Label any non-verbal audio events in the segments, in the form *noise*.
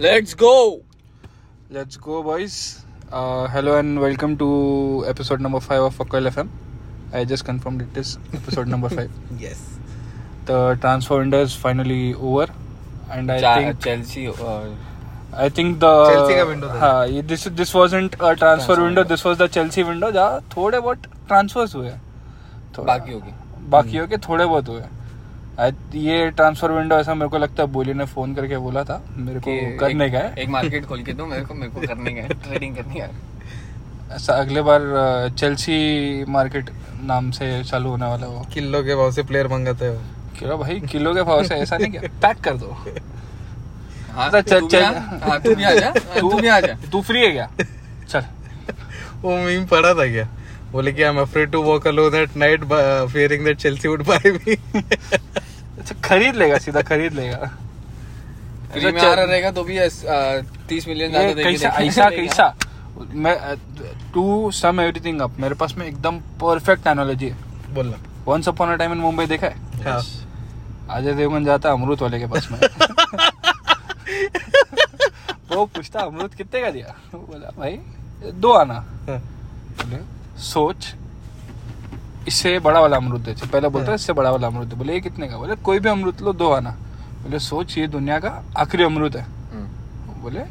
Let's go let's go boys hello and welcome to episode number five of अक्वेल F I just confirm it is episode number five yes the transformers finally over and I think Chelsea I think the Chelsea का window this was not a transfer window this was the Chelsea window जहाँ थोड़े बहुत transverse हुए बाकी हो गए बाकी हो गए थोड़े बहुत हुए ये ट्रांसफ़र विंडो ऐसा मेरे को लगता है बोली ने फ़ोन करके बोला था मेरे को करने का है। एक मार्केट खोल के दो मेरे को मेरे को करने का है *laughs* ट्रेडिंग करनी है। ऐसा अगले बार चेल्सी मार्केट नाम से चालू होने वाला वो। किलो के भाव से प्लेयर मंगाते हो। किलो भाई किलो के भाव से ऐसा नहीं क्या? पैक कर दो। हाँ तो चल- तू चल- हाँ, तू भी आ जा तू भी आ जा। तू फ्री है क्या? चल। वो मीम पढ़ा था क्या? बोले कि I am afraid to walk alone at night fearing that Chelsea would buy me अच्छा खरीद लेगा सीधा खरीद लेगा। फ्री में आ रहा रहेगा तो भी तीस मिलियन ज़्यादा कैसा ऐसा *laughs* कैसा? मैं टू सम एवरीथिंग अप मेरे पास में एकदम परफेक्ट एनोलॉजी है। बोलना once upon a time in Mumbai देखा है? हाँ। अजय देवगन जाता है अमृत वाले के पास में। *laughs* वो पूछता अमृत कितने का दिया? बोला भाई दो आना। हाँ। बोले सोच इससे बड़ा वाला अमृत दे। पहले बोलता है इससे बड़ा वाला अमृत दे। बोले ये कितने का? बोले कोई भी अमृत लो दो आना। बोले सोच ये दुनिया का आखिरी अमृत है। हम्म। बोले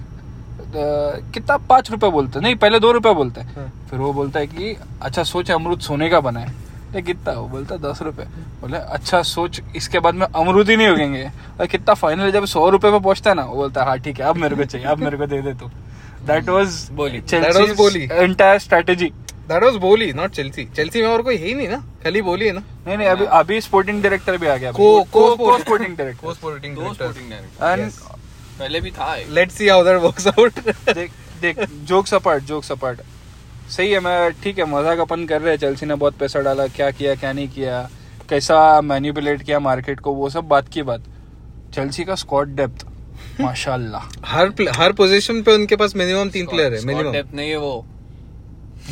कितना पाँच रुपए बोलते नहीं पहले दो रुपए बोलते हैं। हाँ। फिर वो बोलता है कि अच्छा सोच अमरूद सोने का बना है। ये कितना? वो बोलता है दस रुपए बोले अच्छा सोच इसके बाद में अमरूद ही नहीं उगेंगे। और कितना फाइनल जब सौ रुपए पे पहुँचता है ना? वो बोलता है हाँ ठीक है अब मेरे को चाहिए अब मेरे को दे दे तू। That was *laughs* Boehly. Entire strategy that was Boehly not Chelsea Chelsea में और कोई है ही नहीं ना? खाली बोली है ना? नहीं नहीं अभी अभी स्पोर्टिंग डायरेक्टर भी आ गया। Co- co co- sporting director co sporting director and पहले भी था एक। Let's see how that works out देख देख जोक्स अपार्ट जोक्स अपार्ट सही है मैं ठीक है मज़ाक अपन कर रहे हैं। चेल्सी ने बहुत पैसा डाला क्या किया क्या नहीं किया कैसा मैनिपुलेट किया मार्केट को वो सब बात की बात। चेल्सी का स्क्वाड डेप्थ *laughs* माशाल्लाह। हर हर पोजीशन पे उनके पास मिनिमम तीन प्लेयर है मिनिमम depth नहीं है वो।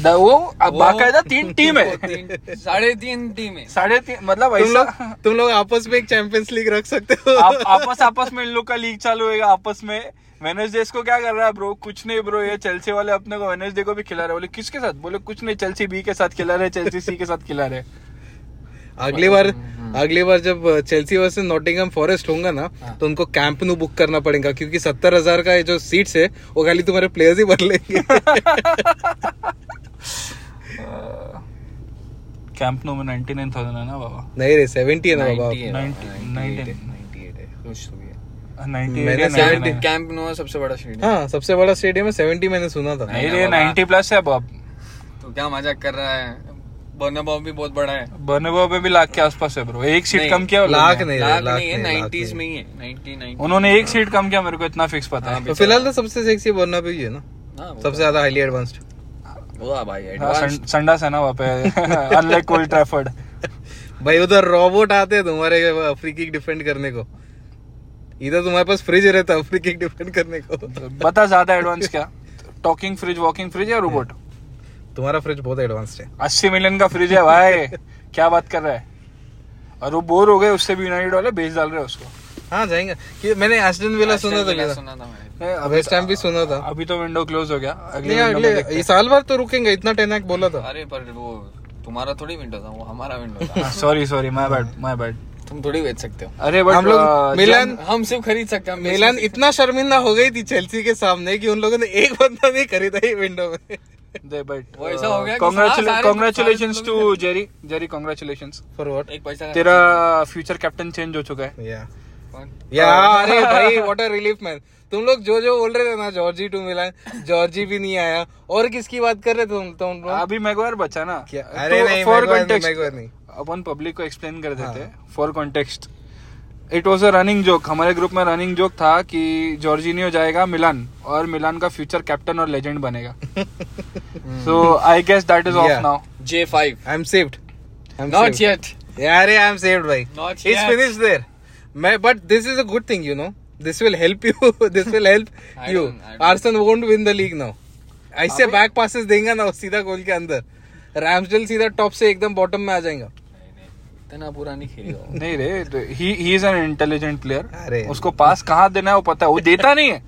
वो अब बाकायदा तीन *laughs* टीम। है साढ़े तीन टीम। है साढ़े तीन मतलब तुम लोग तुम लोग आपस में एक चैंपियंस लीग रख सकते हो। आप आपस आपस में इन लोग का लीग चालू होगा आपस में। वेनेसडे को क्या कर रहा है ब्रो कुछ नहीं ब्रो ये चेल्सी वाले अपने को वेनेसडे को भी खिला रहे बोले किसके साथ? बोले कुछ नहीं चेल्सी बी के साथ खिला रहे चेल्सी सी के साथ खिला रहे अगली बार अगली बार जब चेल्सी वर्सेस नॉटिंगम फॉरेस्ट होगा ना तो उनको कैंप नु बुक करना पड़ेगा क्योंकि सत्तर हज़ार का जो सीट्स है वो खाली तुम्हारे प्लेयर्स ही भर लेंगे। *laughs* कैंप नो में 99000 है ना बाबा? नहीं रे सेवेंटी है ना बाबा 90 है, 98 98 है, खुश हो 90 मैंने 70 कैंप नो सबसे बड़ा स्टेडियम हाँ सबसे बड़ा स्टेडियम है सेवेंटी मैंने सुना था। नहीं रे 90 प्लस है बाप तो क्या मज़ाक कर रहा है? भी बहुत बड़ा है। भी लाख के आसपास है ब्रो एक सीट कम किया लाख नहीं लाख लाख नहीं है नाइन्टीज में ही है उन्होंने एक सीट कम किया मेरे को इतना फिक्स पता है। तो फ़िलहाल तो सबसे सेक्सी भी है ना? हाँ, सबसे ज़्यादा हाईली एडवांस्ड भाई हाँ, एडवांस संडास है ना वहाँ पे *laughs* अनलाइक ट्रैफर्ड *laughs* भाई उधर रोबोट आते हैं तुम्हारे फ्री किक डिफेंड करने को। इधर तुम्हारे पास फ्रिज रहता है फ्री किक डिफेंड करने को। बता ज़्यादा एडवांस क्या? टॉकिंग फ्रिज वॉकिंग फ्रिज या रोबोट *laughs* तुम्हारा फ्रिज बहुत एडवांस्ड है। अस्सी मिलियन का फ्रिज है भाई। क्या बात कर रहा है? और वो बोर हो गए उससे भी यूनाइटेड वाले बेच डाल रहे हैं उसको। हाँ जाएँगे। कि मैंने एस्टन विला सुना था सुना था अभी वेस्ट हैम भी सुना था। अभी तो विंडो क्लोज हो गया। अगले अगले ये साल भर तो रुकेंगे इतना टेन बोला था। अरे पर वो तुम्हारा थोड़ी विंडो था वो हमारा विंडो था। Sorry sorry my bad my bad तुम थोड़ी बेच सकते हो। अरे बट हम लोग मिलान हम सिर्फ़ खरीद सकते हैं मिलान इतना शर्मिंदा हो गई थी चेल्सी के सामने कि उन लोगों ने एक बंदा नहीं खरीदा ही विंडो में। दे बट हो congratulation to Jerry Jerry congratulation for what एक पैसा तेरा फ्यूचर कैप्टन चेंज हो चुका है। या या *laughs* अरे भाई व्हाट अ रिलीफ मैन तुम लोग जो जो बोल रहे थे ना जॉर्जी टू मिला जॉर्जी भी नहीं आया। और किसकी बात कर रहे थे तुम तुम लोग? अभी मैगवायर बचा ना। क्या? अरे नहीं फॉर नहीं, कॉन्टेक्स्ट अपन पब्लिक को एक्सप्लेन कर देते हाँ। For context it was a running joke हमारे ग्रुप में रनिंग जोक था कि जॉर्जिनियो जाएगा मिलान और मिलान का फ्यूचर कैप्टन और लेजेंड बनेगा। So I guess that is off. Now J5 I am saved not yet. यार आई एम सेव्ड भाई। Not it's yet. Finished there मैं but this is a good thing you know this will help you this will help you Arsenal won't win the league now ऐसे back passes देंगे ना सीधा गोल के अंदर। Ramsdale सीधा top से एकदम बॉटम में आ जाएगा। इतना पूरा नहीं खेलेगा नहीं रे he he is an intelligent अरे। प्लेयर उसको पास कहाँ देना है वो पता है। वो देता नहीं है।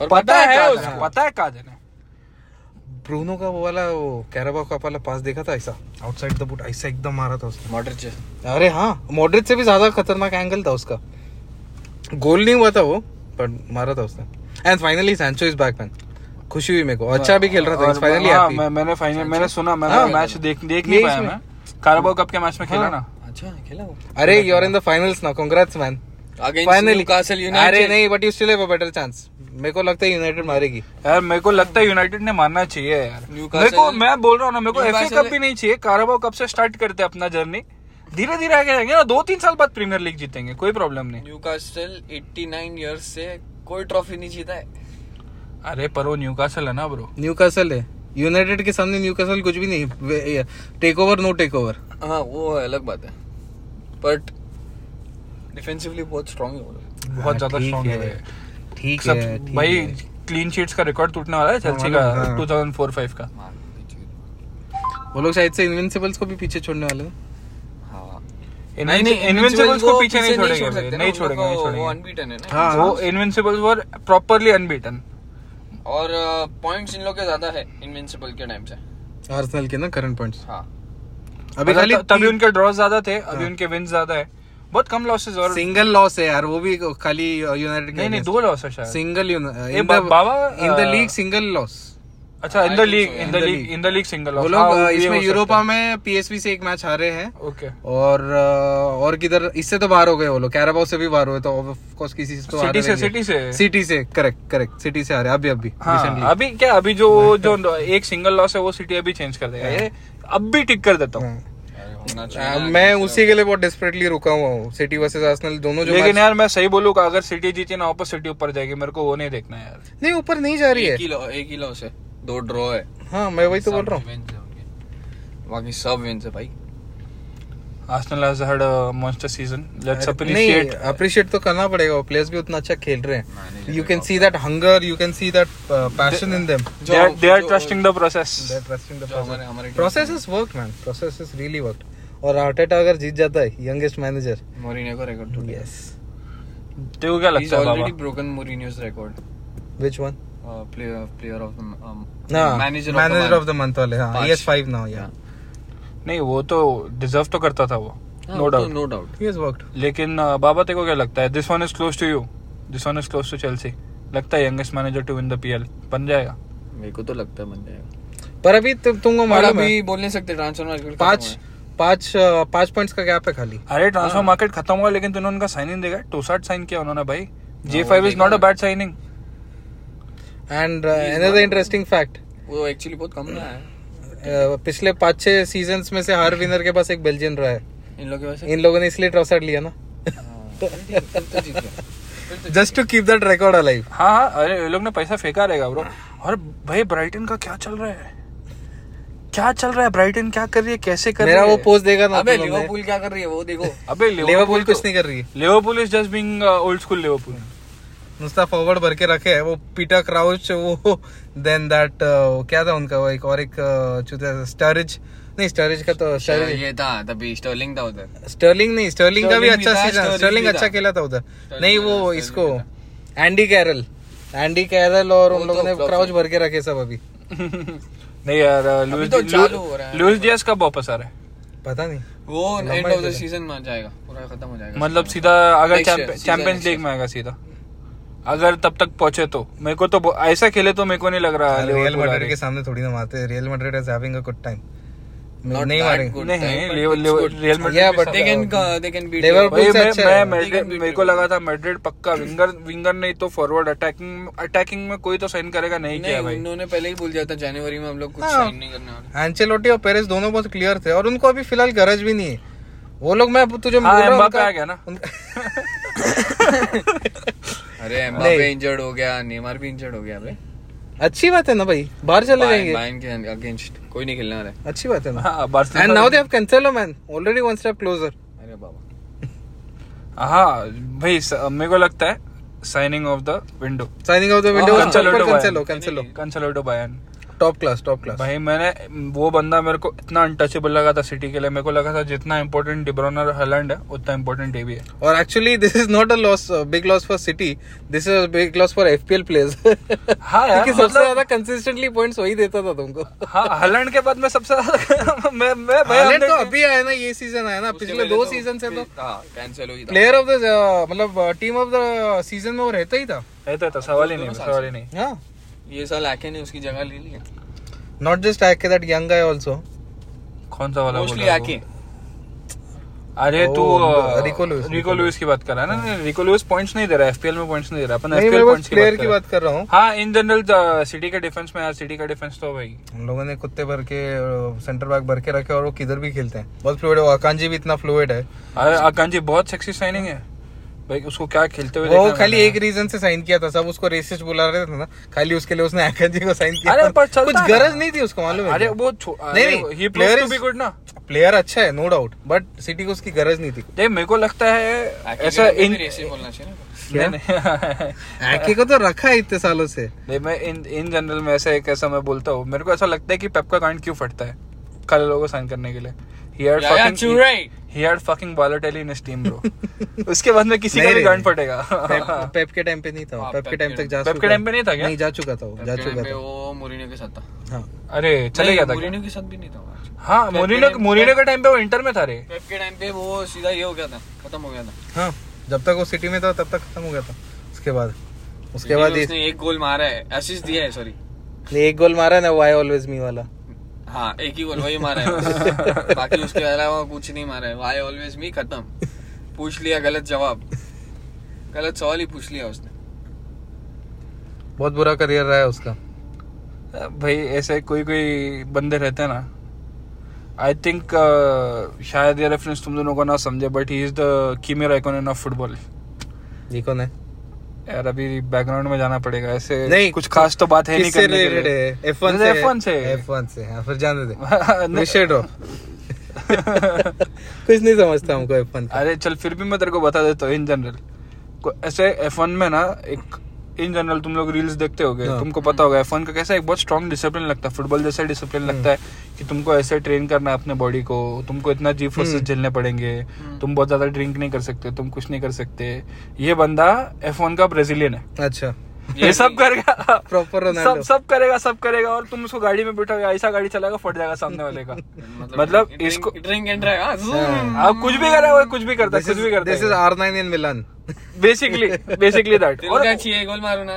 और पता है कहाँ उसको। पता है कहाँ जाना है। ब्रूनो का वो वाला वो कैराबा कप वाला पास देखा था ऐसा? आउटसाइड द बुट ऐसा एकदम मारा था उसने। मॉडरिच अरे हाँ मॉडरेट से भी ज़्यादा खतरनाक एंगल था उसका। गोल नहीं हुआ था वो पर मारा था उसने। And finally Sancho is back man खुशी हुई मेरे को। अच्छा भी खेल रहा था फाइनली हाँ, मैं, मैंने फाइनल मैंने सुना मैंने हाँ। मैच देख देख नहीं पाया मैं। कारबाओ कप के मैच में खेला हाँ। ना? अच्छा खेला वो। अरे you are in the finals now congrats man against finally Newcastle अरे नहीं but you still have a better chance मेरे को लगता है यूनाइटेड मारेगी। यार मेरे को लगता है यूनाइटेड ने मानना चाहिए यार। मेरे को मैं बोल रहा हूँ ना मेरे को एफए Newcastle- कप भी नहीं चाहिए। कारबाओ कप से स्टार्ट करते हैं अपना जर्नी धीरे धीरे आगे जाएँगे ना दो तीन साल बाद प्रीमियर लीग जीतेंगे कोई प्रॉब्लम नहीं। न्यूकासल 89 इयर्स से कोई ट्रॉफी नहीं जीता है। अरे पर वो न्यूकासल है ना ब्रो न्यूकासल है। यूनाइटेड के सामने न्यूकासल कुछ भी नहीं take over no take over हाँ वो अलग बात है। बट डिफेंसिवली बहुत स्ट्रांग है बहुत ज़्यादा ठीक स्ट्रॉन्ग है। है। ठीक है भाई क्लीन शीट्स का रिकॉर्ड टूटने वाला है चेल्सी का हाँ। 2004-5 का। वो लोग शायद से इनविंसिबल्स को भी पीछे छोड़ने वाले हैं। हाँ। इनविंसिबल्स को पीछे नहीं छोड़ छोड़ेंगे नहीं छोड़ेंगे नहीं वो छोड़ेंगे। अनबीटन है ना। हाँ वो इनविंसिबल्स वर प्रॉपरली अनबीटन और पॉइंट्स इन लोग के ज़्यादा है इनविंसिबल के टाइम से। आर्सेनल के ना करंट पॉइंट्स हाँ। अभी खाली तभी उनके ड्रॉ ज़्यादा थे अभी उनके विन ज़्यादा है। बहुत कम लॉसेस और सिंगल लॉस है यार वो भी खाली यूनाइटेड नहीं नहीं दो लॉस है शायद। Single Baba, in the league single loss अच्छा in the league in the league in the league single वो लोग इसमें यूरोपा में पीएसवी से एक मैच हारे हैं। ओके और और किधर इससे तो बाहर हो गए वो लोग। कैराबाओ से भी बाहर हुए तो ऑफ़ कोर्स किसी से तो सिटी से सिटी से। सिटी से करेक्ट करेक्ट सिटी से आ रहे अभी अभी हाँ अभी क्या अभी जो *laughs* जो एक सिंगल लॉस है वो सिटी अभी चेंज कर देगा। ये अब भी टिक कर देता हूँ। हाँ। होना अ, चाहिए ना, मैं उसी के लिए बहुत डेस्परेटली रुका हुआ हूँ। सिटी वर्सेस आर्सेनल दोनों जो लेकिन यार मैं सही बोलूँ अगर सिटी जीती ना वापस सिटी ऊपर जाएगी। मेरे को वो नहीं देखना है यार। नहीं ऊपर नहीं जा रही है एक ही। ही लॉस है दो ड्रॉ है। हाँ मैं वही तो बोल रहा हूँ। बाकी सब विंस है भाई। Arsenal has had a monster season let's नहीं अप्रिशिएट अप्रिशिएट तो करना पड़ेगा। प्लेयर्स भी उतना अच्छा खेल रहे हैं। You can see that hunger you can see that passion in them they are they are जो- trusting the process process is work man process is really work और आर्टेटा अगर जीत जाता है यंगेस्ट मैनेजर मोरिनियो का record टूट yes तेरे क्या लगता है already बाबा? broken Mourinho's record. Which one Uh, player player of the um, ना manager manager of the month वाले हाँ पाँच। यस 5 नाउ या Yeah. नहीं वो तो डिजर्व तो करता था वो हाँ, नो वो तो डाउट ही हैज़ वर्कड लेकिन बाबा तेरे को क्या लगता है? This one is close to you this one is close to Chelsea लगता है youngest manager to win the PL बन जाएगा? मेरे को तो लगता है बन जाएगा। पर अभी तु, तुमको मालूम अभी बोल नहीं सकते ट्रांसफ़र मार्केट पाँच पाँच पाँच पॉइंट्स का गैप है खाली। अरे ट्रांसफ़र मार्केट खत्म हुआ लेकिन तूने उनका साइन इन देखा टोसाट साइन किया उन्होंने भाई। J five is not a bad signing and another interesting fact वो एक्चुअली बहुत कम रहा है। पिछले पाँच छह सीज़न में से हर विनर के पास एक बेल्जियन रहा है। इन लोगों की इन लोगों ने इसलिए ट्रॉसर्ड लिया ना। Just to keep that record alive हाँ हाँ अरे ये लोग ने पैसा फेंका रहेगा ब्रो और भाई ब्राइटन का क्या चल रहा है? क्या चल रहा है? ब्राइटन क्या कर रही है? कैसे कर मेरा रही वो है? पोस्ट देगा ना अबे लिवरपूल क्या कर रही है? वो देखो। *laughs* अबे लिवरपूल कुछ नहीं कर रही है। Liverpool is just being old school Liverpool नुस्ता forward भर के रखे है। वो पीटर क्राउच वो देन दैट क्या था उनका? वो एक और एक स्टरिज नहीं स्टरिज का तो स्टरिज ये था तभी स्टर्लिंग था उधर। स्टर्लिंग नहीं स्टर्लिंग का भी अच्छा सीज़न स्टर्लिंग अच्छा खेला था उधर। नहीं वो इसको एंडी कैरल एंडी कैरल और उन तो लोगों ने क्राउच भर के रखे सब अभी। *laughs* नहीं यार लुइस तो चालू हो रहा है। लुइस डियास कब वापस आ रहा है? पता नहीं। वो एंड ऑफ़ द सीज़न में जाएगा पूरा खत्म हो जाएगा। मतलब सीधा अगर चैंपियंस लीग में आएगा सीधा। अगर तब तक पहुँचे तो। मेरे को तो ऐसा खेले तो मेरे को नहीं लग रहा है रियल मैड्रिड के सामने थोड़ी ना मारते। Real Madrid is having a good time नहीं मारेंगे। good नहीं. रियल मैड्रिड से अच्छा मैं मैड्रिड They can beat मेरे को लगा था मैड्रिड पक्का विंगर विंगर नहीं तो फॉरवर्ड अटैकिंग अटैकिंग में कोई तो साइन करेगा नहीं किया भाई। उन्होंने पहले ही बोल दिया था जनवरी में हम लोग कुछ हाँ। साइन नहीं करने वाले। एंचेलोटी और पेरेस दोनों बहुत क्लियर थे और उनको अभी फ़िलहाल गरज भी नहीं है। वो लोग मैं तुझे हाँ, बोल रहा आ गया ना। *laughs* अरे। एम्बापे इंजर्ड हो गया नेमार भी इंजर्ड हो गया अबे अच्छी बात है ना भाई बाहर चले जाएँगे। बायन के अगेंस्ट कोई नहीं खेलने वाला अच्छी बात है ना। And now they have Cancelo man already one step closer अरे बाबा। *laughs* हाँ भाई मेरे को लगता है signing of the window signing of the window Cancelo Cancelo Cancelo Bayern top class top class भाई मैंने वो बंदा मेरे को इतना अनटचेबल लगा था सिटी के लिए। मेरे को लगा था जितना इम्पोर्टेंट डिब्रोन और हलैंड है उतना इम्पोर्टेंट ये भी है। और actually this is not a loss big loss for City this is big loss for FPL players हाँ यार, क्योंकि सबसे मतलब- ज़्यादा कंसिस्टेंटली पॉइंट्स वही देता था तुमको। हाँ हलैंड के बाद मैं सबसे ज़्यादा *laughs* मैं मैं भाई हालैंड तो अभी आया ना ये सीज़न आया ना पिछले दो सीज़न से तो। कैंसिल हुई प्लेयर ऑफ़ द मतलब टीम ऑफ़ द सीज़न में वो रहता ही था। रहता था सवाल ही नहीं सवाल ही नहीं। हाँ। ये साल आके ने उसकी जगह ले ली है नॉट जस्ट आके दैट यंग गाय आल्सो कौन सा वाला मोस्टली बोल आके। अरे तू रिको लुइस, रिको लुइस की बात कर रहा है ना? रिको लुइस पॉइंट्स नहीं दे रहा एफपीएल में पॉइंट्स नहीं दे रहा। अपन एफपीएल पॉइंट्स प्लेयर की बात कर रहा हूँ। हाँ। इन जनरल सिटी के डिफेंस में यार सिटी का डिफेंस तो भाई। हम लोगों ने कुत्ते भर के सेंटर बैक भर के रखे और वो किधर भी खेलते हैं। बहुत फ्लूइड है अकांजी भी इतना फ्लूइड है। अरे आकांक्षी बहुत सेक्सी साइनिंग है। भाई उसको क्या खेलते हुए वो देखा खाली एक रीजन से साइन किया था सब उसको रेसिस्ट बुला रहे थे ना खाली उसके लिए उसने आकांजी को साइन किया अरे पर चलता कुछ गरज नहीं थी उसको मालूम है अरे वो नहीं, ही प्लेयर भी गुड ना। प्लेयर अच्छा है नो डाउट बट सिटी को उसकी गरज नहीं थी। देख मेरे को लगता है ऐसा इन बोलना चाहिए ना। क्या? नहीं, नहीं। आके को तो रखा है इतने सालों से। नहीं मैं इन इन जनरल में ऐसा एक ऐसा मैं बोलता हूँ। मेरे को ऐसा लगता है कि पेप का कांड क्यों फटता है खाली लोगों को साइन करने के लिए। He had fucking right. he had fucking Balotelli in his team bro. उसके बाद में किसी का भी। गांड फटेगा पेप, पेप के टाइम पे नहीं था वो, हाँ, पेप के टाइम तक जा पेप के चुका टाइम पे नहीं था क्या? नहीं जा चुका था वो जा चुका था। वो मोरिनो के साथ था। हाँ। अरे चले गया था मोरिनो के साथ भी नहीं था हाँ मोरिनो मोरिनो के टाइम पे वो इंटर में था रे। पेप के टाइम पे वो सीधा ये हो गया था खत्म हो गया था। हाँ जब तक वो सिटी में था तब तक खत्म हो गया था। उसके बाद उसके बाद उसने एक गोल मारा है असिस्ट दिया है सॉरी एक गोल मारा ना वाई ऑलवेज मी वाला। हाँ एक ही गोल वही मारा है। *laughs* बाकी उसके अलावा कुछ नहीं मारा है। वाई ऑलवेज मी खत्म। पूछ लिया गलत जवाब। गलत सवाल ही पूछ लिया उसने। बहुत बुरा करियर रहा है उसका। भाई ऐसे कोई कोई बंदे रहते हैं ना आई थिंक शायद ये रेफरेंस तुम दोनों को ना समझे बट ही इज़ द कीमियर आइकॉन ऑफ़ फुटबॉल ये कौन है? यार अभी बैकग्राउंड में जाना पड़ेगा ऐसे नहीं कुछ खास तो बात है नहीं करने के लिए। F1 से? F1 से। F1 से हाँ फिर जाने दे। *laughs* विषय *laughs* कुछ नहीं समझता हमको F1 का। अरे चल फिर भी मैं तेरे को बता देता हूँ इन जनरल ऐसे F1 में ना एक इन जनरल तुम लोग रील्स देखते होगे हाँ। तुमको पता होगा F1 का कैसा एक बहुत स्ट्रॉन्ग डिसिप्लिन लगता है फुटबॉल जैसा डिसिप्लिन हम्म। लगता है कि तुमको ऐसे ट्रेन करना है अपने बॉडी को तुमको इतना जी फोर्सेस हम्म। झेलने पड़ेंगे तुम बहुत ज़्यादा ड्रिंक नहीं कर सकते तुम कुछ नहीं कर सकते। ये बंदा F1 का ब्राजीलियन है। अच्छा। ये सब *laughs* करेगा। Proper सब सब करेगा सब करेगा और तुम उसको गाड़ी में बैठोगे ऐसा गाड़ी चलाएगा फट जाएगा सामने वाले का। मतलब इसको ड्रिंक एंड ड्राइव आप कुछ भी करेगा कुछ भी करता है कुछ भी करता दिस इज़ है R nine in Milan basically basically that तेरे को क्या चाहिए? गोल मारो ना।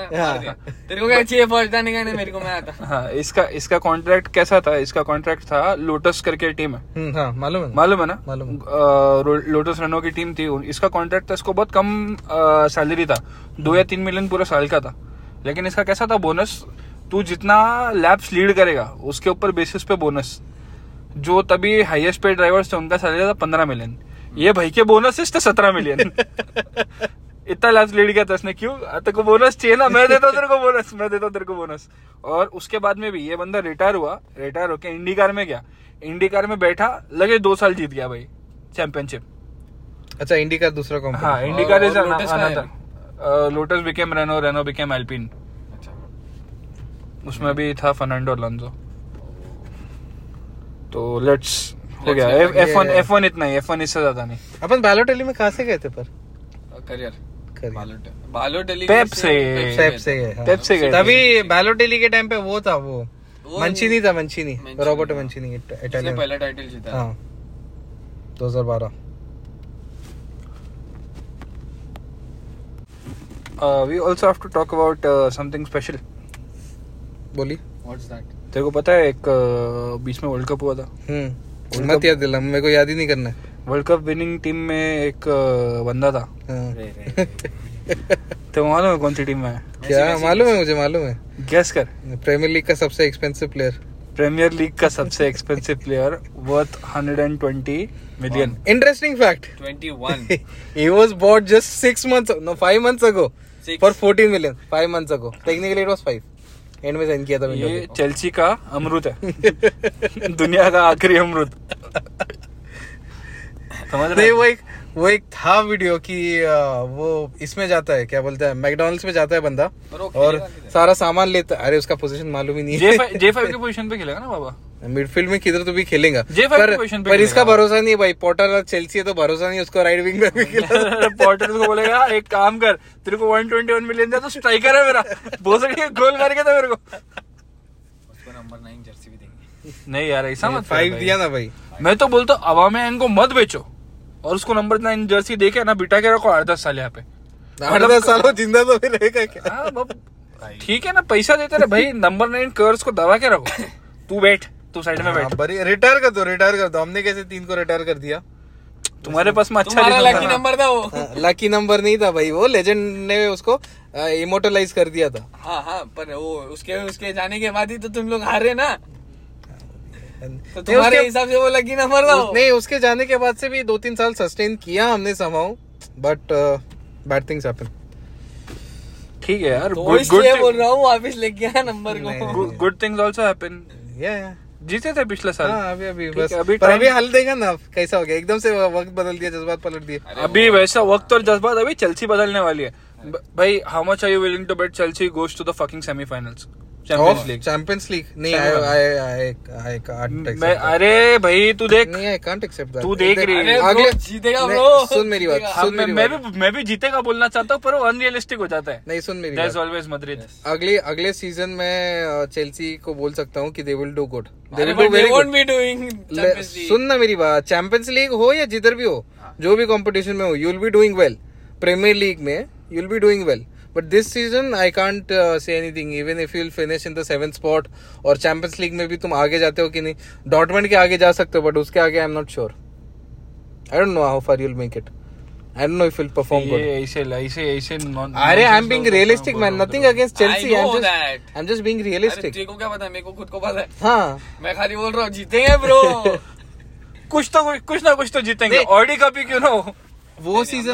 तेरे को क्या चाहिए? फ़र्स्ट आने का मेरे को मैं आता। हाँ इसका इसका कॉन्ट्रैक्ट कैसा था? इसका कॉन्ट्रैक्ट था लोटस करके टीम है। हम्म, हाँ मालूम है मालूम है ना? मालूम लोटस रेनो की टीम थी। इसका कॉन्ट्रैक्ट था इसको बहुत कम सैलरी था। दो या तीन मिलियन पूरे साल का था। लेकिन इसका कैसा था? बोनस तू जितना लैब्स लीड करेगा उसके ऊपर बेसिस पे बोनस जो तभी हाईएस्ट पे ड्राइवर्स थे उनका सैलरी था पंद्रह मिलियन ये भाई के बोनस थे सत्रह मिलियन इतना लैब्स लीड किया था इसने क्यों? तेरे को बोनस चाहिए ना? मैं देता तेरे को बोनस मैं देता हूँ तेरे को बोनस और उसके बाद में भी ये बंदा रिटायर हुआ रिटायर होके इंडी कार में गया। इंडी कार में बैठा लगे दो साल जीत गया भाई चैंपियनशिप अच्छा इंडी का दूसरा कंपनी हाँ Indy car is Lotus became Renault Renault became Alpine अच्छा। उसमें भी था फर्नांडो अलोंसो तो लेट्स हो गया। एफ़ वन एफ़ वन इतना ही एफ़ वन इससे ज़्यादा नहीं। अपन बैलोटेली में कहाँ से गए थे पर? करियर। करियर। बालोटेली पेप से। पेप से गए हाँ। पेप से गए तभी बैलोटेली के टाइम पे वो था वो। मंचीनी था मंचीनी। रॉबर्टो। मंचीनी इटालियन पहला टाइटल जीता हाँ। 2012 we also have to talk about something special Boehly. What's that तेरे को पता है एक uh, बीच में वर्ल्ड कप हुआ था। हम्म। मत याद दिला मेरे को याद ही नहीं करना वर्ल्ड कप विनिंग टीम में एक बंदा था। हाँ। *laughs* तो मालूम है कौन सी टीम में है? क्या? मालूम है मुझे मालूम है। गैस कर। प्रीमियर लीग का सबसे एक्सपेंसिव प्लेयर प्रीमियर लीग का सबसे expensive player worth 120 million interesting fact 21 he was bought just six months no five months ago. Six. for 14 million five months ago. Technically it was five. End में sign किया था ये Chelsea का अमृत है। *laughs* दुनिया का आखिरी अमृत। समझ रहे वो एक वो एक था वीडियो कि वो इसमें जाता है क्या बोलते हैं मैकडोनल्ड्स में जाता है बंदा और सारा सामान लेता है। अरे उसका पोजीशन मालूम ही नहीं है। जे फाइव के पोजीशन पे खेलेगा ना बाबा? मिडफील्ड में किधर तो भी खेलेगा। J5 पर, की पर इसका भरोसा नहीं भाई। पॉटर और चेल्सी है तो भरोसा नहीं उसको राइट विंग में भी खिला। पॉटर को बोलेगा एक काम कर तेरे को 121 मिलियन दिया तो स्ट्राइकर है मेरा। बोल गोल करके तो मेरे को। उसको नंबर नाइन जर्सी भी देंगे। नहीं यार ऐसा मत फाइव दिया ना भाई। मैं तो बोलता हूँ अवा को मत बेचो। और उसको नंबर नाइन जर्सी देके ना बिटा के रखो आठ दस साल यहाँ पे। आठ दस साल वो ज़िंदा तो भी रहेगा क्या? हाँ, ठीक है ना पैसा देते रहे। भाई नंबर नाइन कर्स को दबा के रखो। *laughs* तू बैठ। तू साइड में बैठ। बड़ी रिटायर कर दो रिटायर कर दो। हमने कैसे तीन को रिटायर कर दिया? तुम्हारे पास में अच्छा तुम्हारा लकी नंबर था। वो। लकी नंबर नहीं था भाई वो लेजेंड ने उसको इमोटलाइज कर दिया था। हाँ हाँ पर वो उसके उसके जाने के बाद ही तो तुम लोग हारे ना। तो तुम्हारे हिसाब से वो लकी नंबर था उस- नहीं उसके जाने के बाद से भी दो तीन साल सस्टेन किया हमने समाओ बट बैड थिंग्स हैपन ठीक है यार तो गुड इसलिए बोल रहा हूँ वापिस लेके आया नंबर को। गुड थिंग्स आल्सो हैपन या जीते थे पिछले साल। हाँ अभी अभी बस। अभी पर अभी हल देगा ना कैसा हो गया? एकदम से वक्त बदल दिया जज्बात पलट दिया अभी वैसा वक्त और जज्बात अभी चलसी बदलने वाली है। भाई how much are you willing to bet Chelsea goes to the fucking semifinals Champions League Champions League नहीं Semi- I I I can't मैं अरे भाई तू देख। नहीं आई कांट एक्सेप्ट दैट तू देख रही है। अगले जीतेगा bro, सुन मेरी बात सुन मेरी मैं भी मैं भी जीतेगा बोलना चाहता हूँ पर वो अनरियलिस्टिक हो जाता है। नहीं सुन मेरी दैट्स ऑलवेज मद्रिद अगले अगले सीज़न में चेल्सी को बोल सकता हूँ कि they will do good they will do very good be doing सुन ना मेरी बात। चैंपियंस लीग हो या जिधर भी हो जो भी कंपटीशन में हो you will be doing well Premier League में you will be doing well but this season I can't say anything even if you will finish in the seven spot और चैंपियंस लीग में भी तुम आगे जाते हो कि नहीं डॉटमेंट के आगे जा सकते हो बट उसके आगे I am not sure I don't know how far you'll make it don't know if will perform good ये ऐसे ऐसे ऐसे non- अरे बोल मैन रहे हो। Nothing against Chelsea I know am that. Just I am just being अरे तेरे को क्या पता? है मेरे को खुद को पता है। हाँ। मैं खाली बोल रहा हूँ जीतेंगे ब्रो। *laughs* कुछ तो कुछ ना कुछ तो जीतेंगे। ऑडी कप ही क्यों ना हो? वो season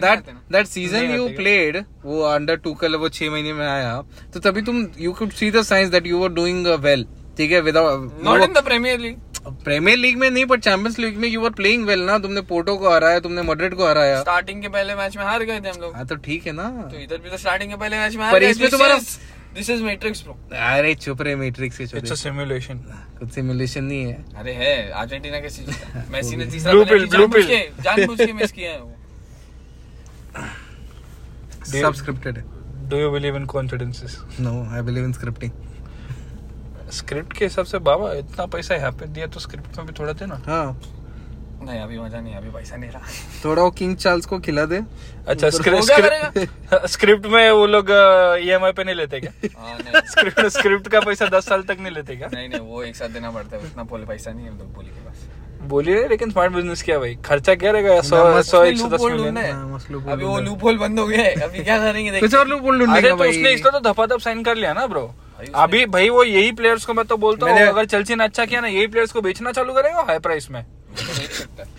that that season you played वो अंडर टू कल वो छह महीने में आया। तो तभी तुम you could see the signs that you were doing well ठीक है? Not in without the Premier League Premier League में नहीं पर चैंपियंस लीग में यू आर प्लेइंग वेल ना। तुमने पोर्टो को हराया तुमने मड्रिड को हराया। स्टार्टिंग के पहले मैच में हार गए थे हम लोग। हाँ तो ठीक है ना। तो इधर भी तो स्टार्टिंग के पहले मैच में हार गए इसमें तुम्हारा- दिस इज़ मैट्रिक्स ब्रो अरे चुप रहे मैट्रिक्स के इट्स अ सिमुलेशन कुछ सिमुलेशन नहीं है। अरे है। अर्जेंटीना कैसे जीता मेसी ने तीसरा Blue penalty pill, blue जानबूझ. के मिस *laughs* किया है वो। सब स्क्रिप्टेड है। Do you believe in confidences no I believe in scripting script के हिसाब से बाबा इतना पैसा यहाँ पे दिया तो स्क्रिप्ट में भी थोड़ा देना हाँ। नहीं अभी मज़ा नहीं अभी पैसा नहीं रहा। थोड़ा वो किंग चार्ल्स को खिला दे। अच्छा हो गया स्क्रिप्ट स्क्रिप्ट में वो लोग ई एम आई पे नहीं लेते क्या? *laughs* हाँ, नहीं। स्क्रिप्ट स्क्रिप्ट का पैसा दस साल तक नहीं लेते क्या? नहीं नहीं वो एक साथ देना पड़ता है उतना बोले पैसा नहीं है हम लोग बोली के पास। बोलिए लेकिन स्मार्ट बिज़नेस किया भाई? खर्चा क्या रहेगा? सौ सौ एक सौ दस मिलियन है। हाँ, अभी वो लूप होल बंद हो गया है अभी क्या करेंगे *laughs* कुछ और अरे ढूंढेगा तो भाई। उसने इसका तो धपाधप साइन कर लिया ना ब्रो अभी भाई वो यही प्लेयर्स को मैं तो बोलता हूँ अगर चेल्सी ने अच्छा किया ना यही प्लेयर्स को बेचना चालू करेगा हाई प्राइस में? है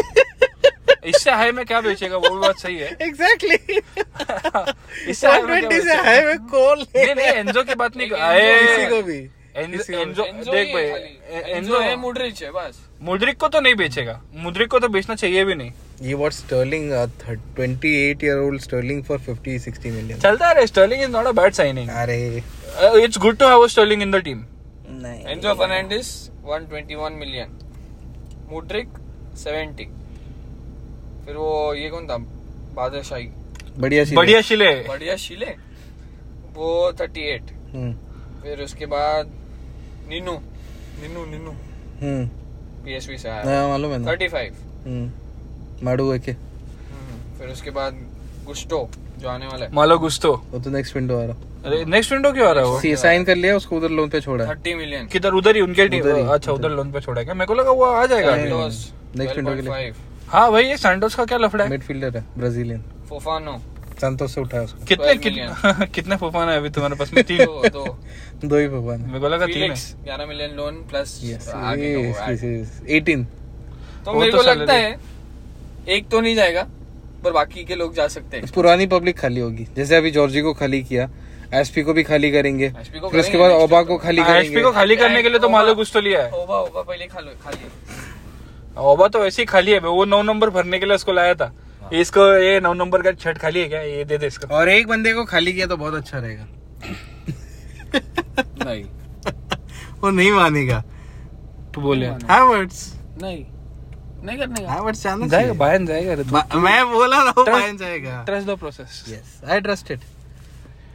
*laughs* इससे हाई में क्या बेचेगा? वो भी बात सही है। एग्जैक्टली *laughs* इससे high में क्या 120 से हाई में कॉल नहीं नहीं एंजो की बात नहीं एंजो किसी को भी। एंजो देख भाई एंजो है एंजो है बस। मुद्रिक को तो नहीं बेचेगा। मुद्रिक को तो बेचना चाहिए भी नहीं। ये what Sterling 28 year old Sterling for 50 60 million चलता है Sterling is not a bad signing अरे। It's good to have Sterling in the team नहीं एंजो फर्नांडिस 121 मिलियन मुड्रिक 70 फिर वो ये कौन था? बादशाही बढ़िया चीज़ बढ़िया शिले। बढ़िया शिले। वो 38 हम्म। फिर उसके बाद निन्नू निन्नू हम्म। पीएसवी से आया। हाँ, मालूम है 35 हम्म। माडू के हम्म, फिर उसके बाद गुस्टो जो आने वाला है। मालो गुस्तो वो तो नेक्स्ट विंडो आ रहा। अरे नेक्स्ट विंडो क्यों आ रहा है साइन कर लिया उसको उधर लोन पे छोड़ा। 30 मिलियन किधर उधर ही उनके टीम अच्छा उधर लोन पे छोड़ा क्या? मेरे को लगा वो आ जाएगा। next window के लिए। हाँ भाई ये सैंटोस का क्या लफड़ा है? मिडफील्डर है ब्राजीलियन फोफानो संतोष से उठाया उसको। कितने *laughs* कितने कितने फुफान है अभी तुम्हारे पास में? तीन। दो दो। *laughs* दो ही भगवान मेरे को लगा तीन है। 11 मिलियन लोन प्लस। 18 तो मेरे तो को लगता है एक तो नहीं जाएगा पर बाकी के लोग जा सकते हैं। पुरानी पब्लिक खाली होगी। जैसे अभी जॉर्जी को खाली किया एसपी को भी खाली करेंगे। फिर उसके बाद ओबा को तो। खाली करेंगे। को खाली करने के लिए तो मालो गुस्तो लिया है। ओबा ओबा पहले खाली ओबा तो वैसे ही खाली है वो नौ नंबर भरने के लिए उसको लाया था। इसको ये नौ नंबर का शर्ट खाली है क्या? ये दे दे इसको। और एक बंदे को खाली किया तो बहुत अच्छा रहेगा। नहीं। *laughs* वो नहीं मानेगा। तू बोले हैवर्ड्स नहीं। नहीं करने का। हैवर्ड्स जाना जाएगा बायन जाएगा। मैं बोला ना वो बायन जाएगा। Trust the process yes I trust it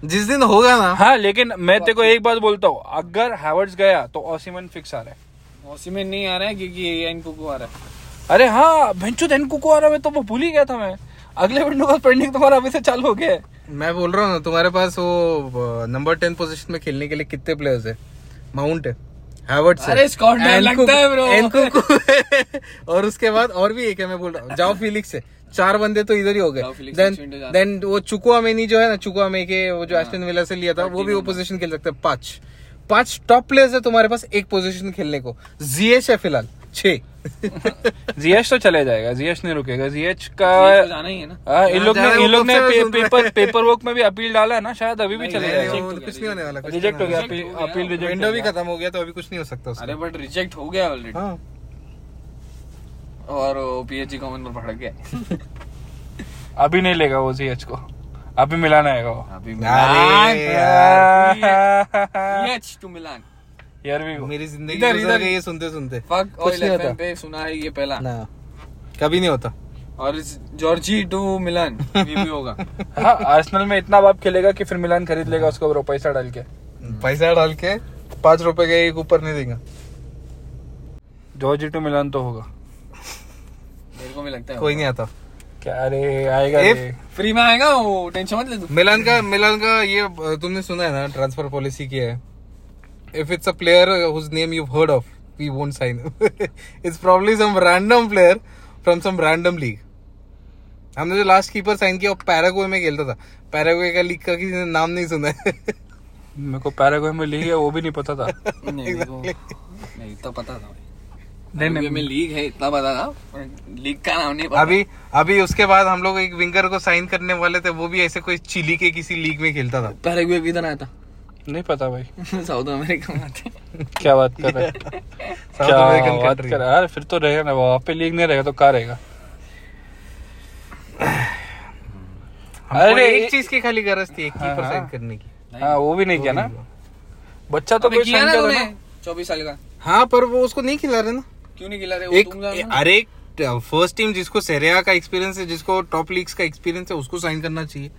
जिस दिन होगा ना। हाँ लेकिन मैं तेरे को एक बात बोलता हूँ अगर हैवर्ड्स गया तो ऑसीमन फिक्स आ रहा है। ओसीमेन नहीं आ रहा है क्योंकि ये इनको आ रहा है। अरे हाँ भेंचो देन कुको आ रहा है तो वो भूल ही गया था मैं। अगले विंडो का पेंडिंग तुम्हारा अभी से चालू हो गया है। मैं बोल रहा हूँ ना तुम्हारे पास वो नंबर टेन पोजीशन में खेलने के लिए कितने प्लेयर्स है? माउंट है हैवर्ड्स अरे, Dale लगता है bro। *laughs* और उसके बाद और भी एक है मैं बोल रहा हूँ। जाओ फिलिक्स है चार बंदे तो इधर ही हो गए। देन देन वो चुकुआ मेनी जो है ना चुकुआ में के वो हाँ। जो एस्टन विला से लिया था वो भी वो पोजीशन खेल सकते हैं। पाँच। पाँच टॉप प्लेयर्स है तुम्हारे पास एक पोजीशन खेलने को। जीएच है फ़िलहाल छह। *laughs* जीएच तो चले जाएगा जीएच नहीं रुकेगा। जीएच का तो जाना ही है ना। हाँ, इन लोग ने इन लोग ने पे- पेपर पेपर वर्क में भी अपील डाला है ना शायद अभी भी चले जाएगा। कुछ नहीं होने वाला रिजेक्ट हो गया अपील हो गया। अपील वाला। रिजेक्ट विंडो भी खत्म हो गया तो अभी कुछ नहीं हो सकता उसका। अरे बट रिजेक्ट हो गया ऑलरेडी हाँ। और पीएचजी कॉमन पर भड़क गया। अभी नहीं लेगा वो जीएच को। अभी मिलाना आएगा वो। अभी यार। टू मिलान यार भी मेरी ज़िंदगी इधर- इधर- है सुनते सुनते। फक कुछ ऑयल नहीं होता। एफएम पे सुना है ये पहला। ना। कभी नहीं होता। और जॉर्जी टू मिलान ये भी होगा। *laughs* हाँ आर्सेनल में इतना बाप खेलेगा कि फिर मिलान खरीद लेगा उसको ब्रो पैसा डाल के। पैसा डाल के पाँच रुपए का एक ऊपर नहीं देगा। जॉर्जी टू मिलान तो होगा। भी लगता है। कोई नहीं आता। क्या? रे आएगा If- रे। फ्री में आएगा वो टेंशन मत ले तू। मिलान का मिलान का ये तुमने सुना है ना ट्रांसफ़र पॉलिसी क्या है। If it's a player whose name you heard of we won't sign it's probably some random player from some random league हमने जो लास्ट कीपर साइन किया वो पैरागवे में खेलता था। पैरागवे का लीग का किसी ने नाम नहीं सुना है। मेरे को पैराग्वे में लीग है वो भी नहीं पता था। नहीं मेरे को नहीं इतना पता था। नहीं, नहीं। में लीग है इतना पता था। लीग का नाम नहीं पता। अभी अभी उसके बाद हम लोग एक विंगर को साइन करने वाले थे वो भी ऐसे कोई चिली के किसी लीग में खेलता था। पैराग्वे किधर आया था। नहीं पता भाई। *laughs* साउथ अमेरिका में आते क्या बात कर रहे साउथ *laughs* क्या अमेरिकन बात कर रहे यार फिर तो रहेगा ना वहाँ पे लीग नहीं रहेगा तो कहाँ रहेगा? *sighs* अरे एक चीज़ की खाली गरज थी एक हाँ, कीपर हाँ। साइन करने की। हाँ वो भी नहीं किया ना। बच्चा तो कोई किया sign ना किया था तूने ना? चौबीस साल का। हाँ पर वो उसको नहीं खिला रहे ना। क्यों नहीं खिला रहे? एक तुम जानो। अरे फ़र्स्ट टीम जिसको सेरिया का एक्सपीरियंस है जिसको टॉप लीग्स का एक्सपीरियंस है उसको साइन करना चाहिए।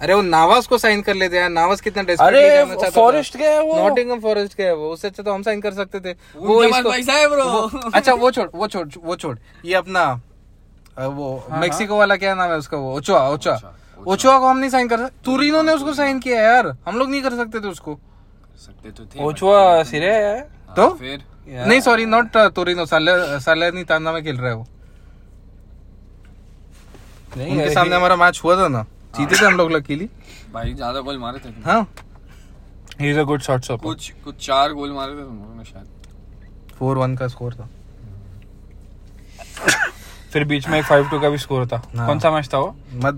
अरे वो नावास को साइन कर लेते हैं नावास कितना अरे फॉरेस्ट गया है वो। नॉटिंगम फॉरेस्ट गया है वो। उससे अच्छा तो हम साइन कर सकते थे। वो इसको पैसा ब्रो वो- अच्छा वो छोड़ वो छोड़ वो छोड़। ये अपना वो हाँ, मेक्सिको वाला क्या नाम है उसका? वो ओचुआ ओचुआ ओचुआ, को हम नहीं साइन कर सकते। तुरिनो ने उसको साइन किया यार। हम लोग नहीं कर सकते थे उसको। सकते तो थे ओचुआ सिरे है। तो? हाँ, नहीं सॉरी नॉट तुरिनो सालेनी तांडा में खेल रहा है। वो नहीं उनके सामने हमारा मैच हुआ था ना। जीते थे हम लोग लकीली भाई ज़्यादा गोल मारे थे। हाँ। He is a good shot stopper कुछ कुछ चार गोल मारे थे तुम लोगों ने शायद। फोर वन का स्कोर था। फिर बीच में एक फाइव टू का भी स्कोर था। हाँ। कौन सा मैच था वो? मत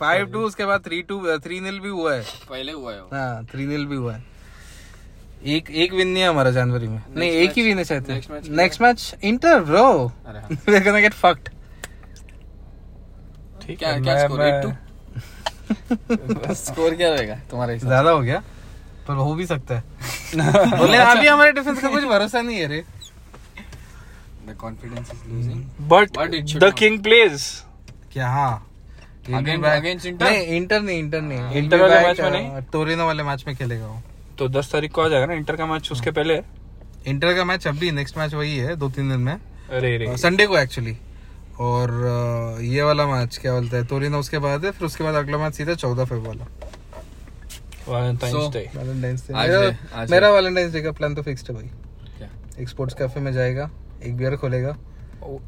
फाइव टू *laughs* उसके बाद थ्री टू थ्री नील भी हुआ है। पहले हुआ है हाँ थ्री नील भी हुआ है। एक एक विन नहीं है हमारा जनवरी में। नहीं एक ही विन है शायद। नेक्स्ट मैच इंटर ब्रो अरे हाँ। *laughs* we're gonna get ठीक है क्या स्कोर मैं- एट टू स्कोर क्या रहेगा तुम्हारे हिसाब ज़्यादा हो गया पर हो भी सकता है। *laughs* बोले अभी हमारे डिफेंस का कुछ भरोसा नहीं है रे। The confidence is losing but the king plays क्या? हाँ। Against Inter? नहीं इंटर नहीं इंटर नहीं। Inter be वाले match में uh, नहीं? टोरिनो वाले मैच में खेलेगा वो। तो दस तारीख को आ जाएगा ना इंटर का मैच उसके पहले? इंटर का मैच अभी नेक्स्ट मैच वही है दो तीन दिन में। अरे रे संडे को एक्चुअली और ये वाला मैच क्या बोलता है तोरिनो उसके बाद है फिर उसके बाद अगला मैच सीधा चौदह फेब वाला। मेरा, है, वैलेंटाइंस डे का प्लान तो फिक्स्ड है भाई। एक स्पोर्ट्स कैफ़े में जाएगा एक बियर खोलेगा।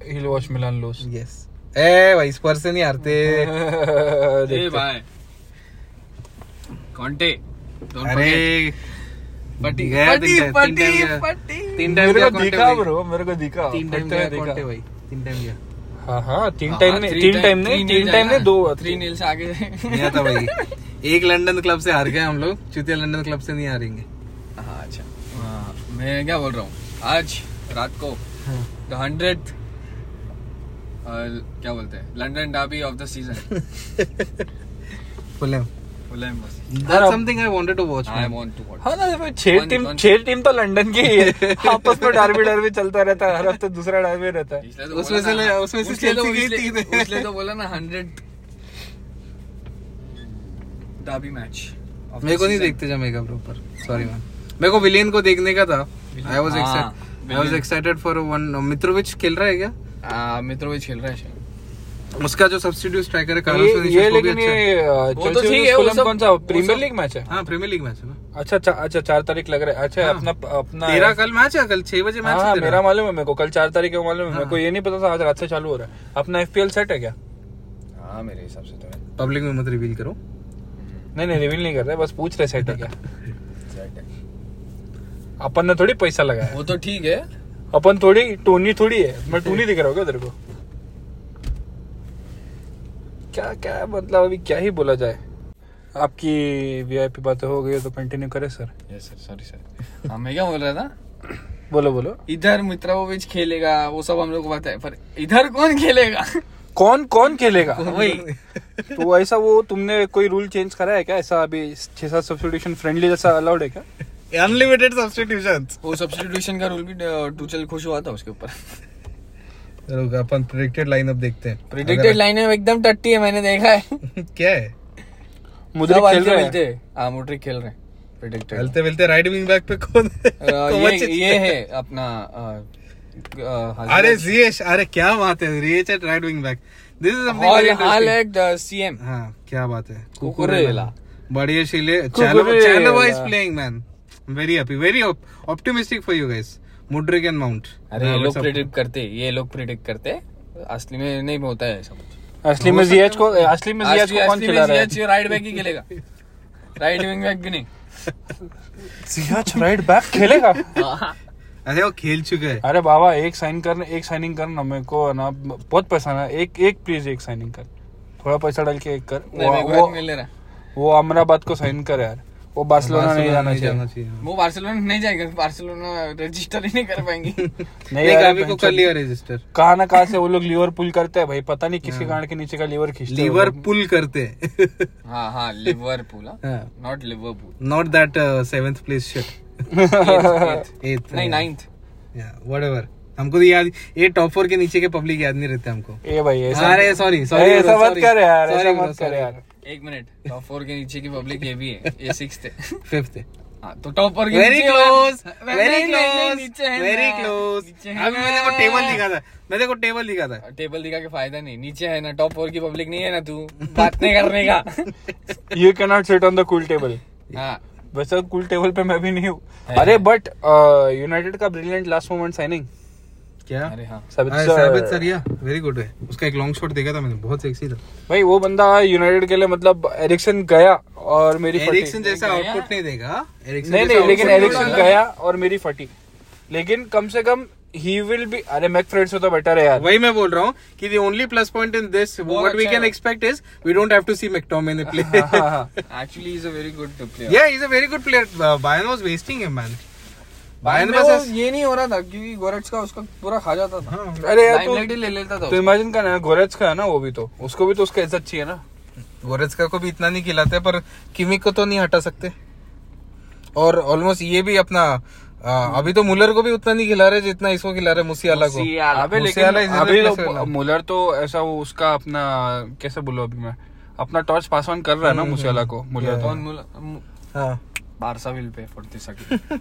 He'll watch Milan lose yes ए भाई स्पर्स से नहीं हारते। *laughs* ए भाई। कॉन्टे अरे. पट्टी गया पट्टी तीन टाइम- पट्टी तीन टाइम मेरे को दिखा ब्रो मेरे को दिखा. तीन टाइम गया कॉन्टे भाई तीन टाइम गया. हाँ हाँ तीन हाँ, टाइम नहीं तीन टाइम three नहीं तीन टाइम। नहीं दो Three nil से आगे. नहीं आता भाई एक लंदन क्लब से हार गए हम लोग चुतिया लंदन क्लब से नहीं हारेंगे. हाँ अच्छा. हाँ, मैं क्या बोल रहा हूँ? आज रात को द हंड्रेड क्या बोलते हैं? London derby of the season I want to watch हाँ ना छह टीम छह टीम तो लंदन की ही *laughs* आपस में डार्बी डार्बी चलता रहता है हर हफ़्ते दूसरा डार्बी रहता है। तो उसमें से उसमें से इसलिए तो- है। इसलिए तो बोला ना मैच मेरे को नहीं देखते जमेगा प्रॉपर सॉरी मैम मेरे को विलियन को देखने का था। I was excited I was excited for one Mitrovic खेल रहा है क्या? हाँ, मित्रोविच खेल रहा है उसका जो सब्स्टिट्यूट स्ट्राइकर है ये, ये लेकिन अच्छा ये वो तो ठीक है, वो सब- कौन सा प्रीमियर लीग मैच है? हाँ प्रीमियर लीग मैच है ना। अच्छा अच्छा अच्छा चार तारीख लग रहा है। अच्छा हाँ। अपना अपना तेरा कल मैच है कल छह बजे मैच हाँ है मेरा मालूम है मेरे को कल चार तारीख को मालूम है मेरे हाँ। को ये नहीं पता था आज रात से चालू हो रहा है। अपना एफपीएल सेट है क्या? हाँ मेरे हिसाब से तो है। पब्लिक में मत रिवील करो। नहीं नहीं रिवील नहीं कर रहे बस पूछ रहे सेट है क्या? अपन ने थोड़ी पैसा लगाया। वो तो ठीक है। अपन थोड़ी टोनी थोड़ी है। मैं टोनी दिख रहा हूँ क्या तेरे को? क्या क्या मतलब अभी क्या ही बोला जाए। आपकी वीआईपी बातें हो गई तो कंटिन्यू करें sir yes sir sorry sir हाँ मैं क्या बोल रहा था? बोलो बोलो। इधर मित्रोविच खेलेगा वो सब हम लोग को पता है पर इधर कौन खेलेगा? कौन कौन खेलेगा? वही। तो ऐसा वो तुमने कोई रूल चेंज करा है क्या? ऐसा अभी छह सात सब्सिट्यूशन फ्रेंडली जैसा अलाउड है क्या? अनलिमिटेड सब्स्टिट्यूशंस वो सब्स्टिट्यूशन का रूल भी टूचल खुश हुआ था उसके ऊपर। रुक अपन प्रेडिक्टेड लाइनअप देखते हैं। प्रिडिक्टेड लाइन में एकदम टट्टी है मैंने देखा है। *laughs* क्या है? मुद्रिक खेल रहे हैं। हाँ। मुद्रिक खेल रहे हैं। प्रिडिक्टेड चलते मिलते राइट विंग बैक पे कौन है? *laughs* ये ये है अपना *laughs* अरे। जियेश अरे क्या बात है? जियेश at right wing back this is something very hall at CM हाँ क्या बात है? कुकुरेला। बढ़िया शिले। is playing man I'm very happy very op- optimistic for you guys And Mount अरे ये हाँ, लोग प्रिडिक्ट करते ये लोग प्रिडिक्ट करते असली में नहीं होता है ऐसा असली में जियाच को असली में जियाच असली को कौन खिला रहा है? जियाच राइट बैक ही खेलेगा। राइट विंग बैक भी नहीं। जियाच राइट बैक खेलेगा? *laughs* अरे वो खेल चुका है। अरे बाबा एक साइन कर एक साइनिंग कर ना मेरे को ना बहुत पैसा ना एक एक प्लीज़ एक साइनिंग कर। थोड़ा पैसा डाल के एक कर। वो, वो, मिल रहा। है वो अमराबाद को साइन कर यार। वो बार्सिलोना नहीं जाना चाहिए। वो बार्सिलोना नहीं जाएगा बार्सिलोना रजिस्टर ही नहीं कर पाएँगे। *laughs* नहीं गावी को कर लिया रजिस्टर कहाँ ना कहाँ से वो लोग *laughs* लीवर पुल करते हैं भाई पता नहीं किसके गांड के नीचे का लीवर खींचते हैं लीवर। पुल करते *laughs* हाँ। हाँ Liverpool not Liverpool not that seventh place shit नहीं नाइन्थ व्हाटएवर हमको तो याद ये टॉप फोर के नीचे के पब्लिक याद नहीं रहते हमको। ए भाई ऐसा अरे सॉरी सॉरी ऐसा मत कर यार ऐसा मत कर यार। एक मिनट टॉप फोर के नीचे की पब्लिक ये भी है ये सिक्स है। फिफ्थ हाँ। तो टॉप फोर के very close very close very close अभी मैंने को टेबल दिखा था मैंने को टेबल दिखा था। टेबल दिखा के फ़ायदा नहीं नीचे है ना टॉप फोर की पब्लिक नहीं है ना तू बात नहीं करने का। You can not sit on the cool table हाँ। वैसे कूल टेबल पे मैं भी नहीं हूँ। अरे बट यूनाइटेड का ब्रिलियंट लास्ट मोमेंट साइनिंग क्या? अरे हाँ। साबित सरिया वेरी गुड है। उसका एक लॉन्ग शॉट देखा था मैंने बहुत सेक्सी था। भाई वो बंदा यूनाइटेड के लिए मतलब एरिक्सन गया और मेरी एरिक्सन जैसा आउटपुट नहीं देगा। नहीं नहीं लेकिन एरिक्सन गया और मेरी फटी। लेकिन कम से कम ही विल बी अरे मैक से तो बेटर है यार। वही मैं बोल रहा हूँ कि the only plus point in this what we can expect is we don't have to see McTominay *laughs* play। Actually is a very good player yeah he's a very good player. Bayern was wasting him Bayern में वो ये नहीं हो रहा था क्योंकि गोरेट्स का उसका पूरा खा जाता था। हाँ, अरे यार तो ही ले लेता था तो इमेजिन का ना गोरेट्स का है ना वो भी तो। उसको भी तो उसका इज़्ज़त चाहिए ना। गोरेत्स्का को भी इतना नहीं खिलाते पर किमी को तो नहीं हटा सकते। और ऑलमोस्ट ये भी अपना आ, अभी तो मुलर को भी उतना नहीं खिला रहे जितना इसको खिला रहे मुसियाला को। अबे लेकिन अभी तो मुलर तो ऐसा वो उसका अपना कैसे बोलो अभी मैं? अपना टॉर्च पास ऑन कर रहा है ना मुसियाला को मुलर तो। कौन मुल- हाँ। Barca will pay for this again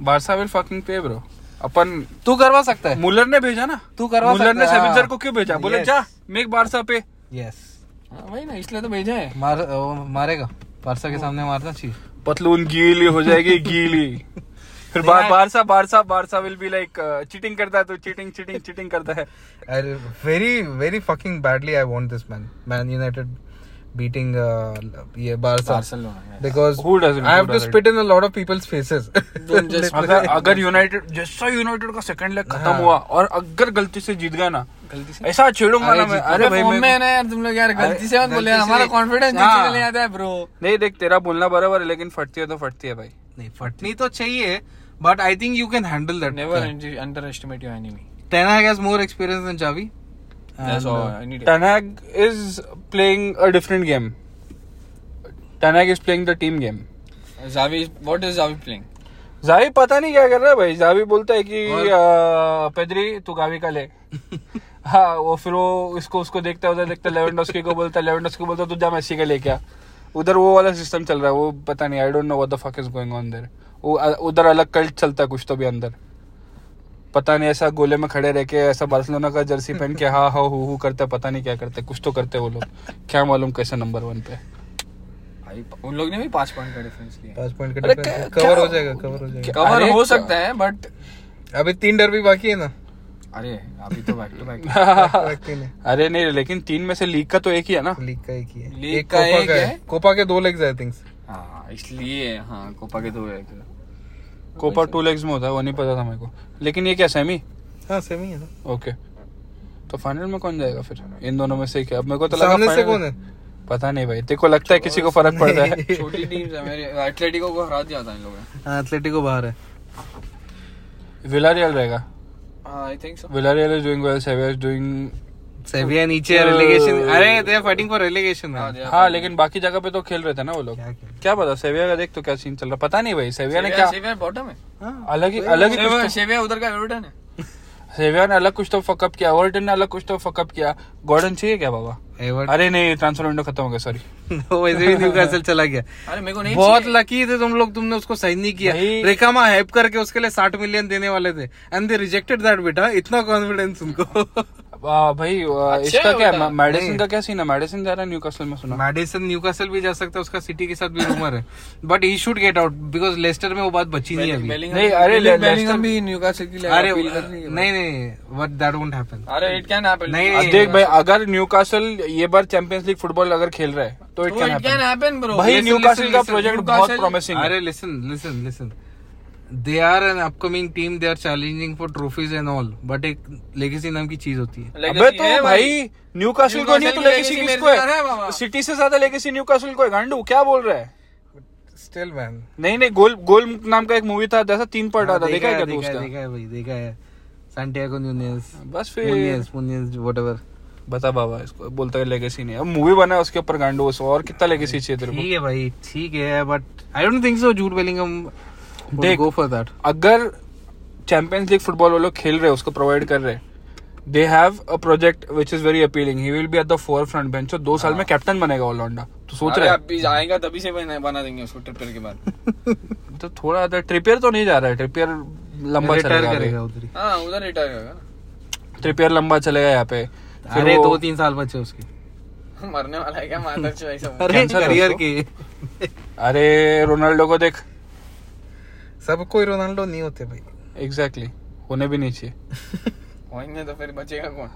Barca will fucking pay bro अपन तू करवा सकता है। मुलर ने भेजा ना? तू करवा मुलर सकता ने है, सेविंजर हाँ। को क्यों भेजा? बोले जा मेक बारसा पे यस वही ना इसलिए तो भेजा है। मार वो मारेगा। बारसा के सामने मारना चाहिए पतलून गीली हो जाएगी *laughs* गीली। फिर बार Barca Barca Barca will be like cheating करता है तो चीटिंग चीटिंग चीटिंग करता है। I very very fucking badly I want this man Man United beating uh, ये Barca Barcelona because Who doesn't? I have Who to doesn't? spit in a lot of people's faces. Don't just- अगर अगर United जैसा United का second leg खत्म हाँ। हुआ और अगर गलती से जीत गया ना गलती से ऐसा छेड़ूँगा ना मैं अरे भाई में है ना यार तुम लोग यार गलती से मत बोले यार हमारा। कॉन्फिडेंस हाँ। नीचे चले जाता है ब्रो नहीं देख तेरा बोलना बराबर है लेकिन फटती है तो फटती है भाई नहीं फटनी तो चाहिए But I think you can handle that. Never under- underestimate your enemy. Ten has more experience than Xavi. That's And, all uh, I need. Ten Hag is playing a different game. Ten Hag is playing the team game. Xavi, what is Xavi playing? Xavi पता नहीं क्या कर रहा है भाई Xavi बोलता है कि आ, पेद्री तू गावी का ले *laughs* हाँ वो फिर वो इसको उसको देखता है उधर देखता है लेवेंडोस्की को बोलता है लेवेंडोस्की को बोलता है तू जा मेसी का लेके आ उधर वो वाला सिस्टम चल रहा है वो पता नहीं I don't know what the fuck is going on there वो उधर अलग कल्ट चलता है कुछ तो भी अंदर पता नहीं ऐसा गोले में खड़े रह के ऐसा बार्सिलोना का जर्सी पहन के हा हा हु हु करते पता नहीं क्या करते कुछ तो करते हैं वो लोग। क्या मालूम कैसे नंबर वन पे। भाई उन लोग ने भी पाँच पॉइंट का डिफरेंस लिया पाँच पॉइंट का difference कवर हो। क्या- जाएगा कवर हो जाएगा। कवर हो सकता है बट अभी तीन डर भी बाकी है ना? अरे अभी तो बैक टू बैक अरे नहीं लेकिन तीन में से लीग का तो एक ही है ना? लीग का एक ही है। लीग का कोपा एक है। कोपा के दो लेग्स आई थिंक हाँ इसलिए हाँ कोपा के दो है। कोपा टू लेग्स में होता है वो नहीं पता था मेरे को। लेकिन ये क्या सेमी हाँ सेमी है ना। ओके तो फाइनल में कौन जाएगा फिर? इन दोनों में से क्या? अब मेरे को तो लगा सामने से कौन है? पता नहीं भाई तेरे को लगता है किसी को फ़र्क पड़ता है। *laughs* छोटी टीम्स है मेरे। एथलेटिको को हरा दिया था इन लोगों ने। हाँ एथलेटिको बाहर है। विलारियल रहेगा। I think so Villarreal is doing well Sevilla is doing Sevilla नीचे रेलेगेशन अरे they are fighting for relegation हाँ, हाँ लेकिन बाकी जगह पे तो खेल रहे थे ना वो लोग। क्या पता सेविया का देख तो क्या सीन चल रहा। पता नहीं भाई सेविया ने क्या सेविया बॉटम है। हाँ। अलग ही अलग ही कुछ सेविया तो उधर का एवर्टन है। *laughs* सेविया ने अलग कुछ तो फकअप किया ओवर्टन ने अलग कुछ तो फकअप किया। गॉर्डन चाहिए क्या बाबा? एवर्ट अरे नहीं ट्रांसफ़र विंडो खत्म हो गया सॉरी *laughs* वैसे भी न्यूकासल चला गया। अरे मेरे को नहीं बहुत लकी थे तुम लोग तुमने उसको साइन नहीं किया। रेकामा हेल्प करके उसके लिए साठ मिलियन देने वाले थे। एंड दे रिजेक्टेड दैट बेटा। इतना कॉन्फिडेंस उनको। *laughs* भाई अच्छा इसका क्या होता। मेडिसिन नहीं। का क्या सीन है? मेडिसिन जा रहा है न्यूकासल में सुना। मैडिसन न्यूकासल भी जा सकता है उसका सिटी के साथ भी रूमर है। But he should get out because Leicester में वो बात बची नहीं अभी। नहीं, अरे, लेस्टर- भी न्यूकासल के अरे है नहीं नहीं बट दैट वोंट हैपन अरे इट कैन हैपन नहीं, देख भाई अगर न्यूकासल ये बार चैंपियंस लीग फुटबॉल अगर खेल रहा है तो इट तो can can happen happen bro भाई न्यूकासल का प्रोजेक्ट बहुत प्रॉमिसिंग है। अरे listen listen listen they are an upcoming team they are challenging for trophies and all but एक लेगेसी नाम की चीज़ होती है। अबे तो भाई। न्यूकासल को नहीं तो लेगेसी किसको है? सिटी से ज़्यादा लेगेसी न्यूकासल को है। गांडू क्या बोल रहा है? स्टिल मैन नहीं नहीं गोल गोल नाम का एक मूवी था जैसा तीन पार्ट आता देखा है क्या तू देखा है उसका? देखा है भाई देखा है। सैंटियागो न्यूनेस बस फिर। मुनियस मुनियस व्हाटएवर बता बाबा इसको बोलता है लेगेसी नहीं। अब मूवी बना है उसके ऊपर गांडू और कितना लेगेसी चाहिए तेरे को? ठीक है भाई ठीक है but I don't think so Jude Bellingham देख। गो फॉर दैट अगर चैंपियंस लीग फुटबॉल वो लोग खेल रहे उसको प्रोवाइड कर रहे they have a project which is very appealing he will be at the forefront bench दो साल में कैप्टन बनेगा ऑलराउंडा तो सोच रहे अभी आएगा तभी से बना बना देंगे उसको ट्रिपल के बाद। *laughs* तो थोड़ा अदर ट्रिपियर तो नहीं जा रहा है। ट्रिपियर लंबा रिटायर चलेगा करेगा उधर ही। हाँ उधर रिटायर होगा ट्रिपियर लंबा चलेगा यहाँ पे। अरे दो तीन साल बचे उसके। मरने वाला है क्या? मादर चो ऐसा अरे करियर? के। अरे रोनाल्डो को देख। सब कोई रोनाल्डो नहीं होते भाई। Exactly exactly. होने भी नहीं चाहिए। *laughs* होंगे तो फिर बचेगा कौन?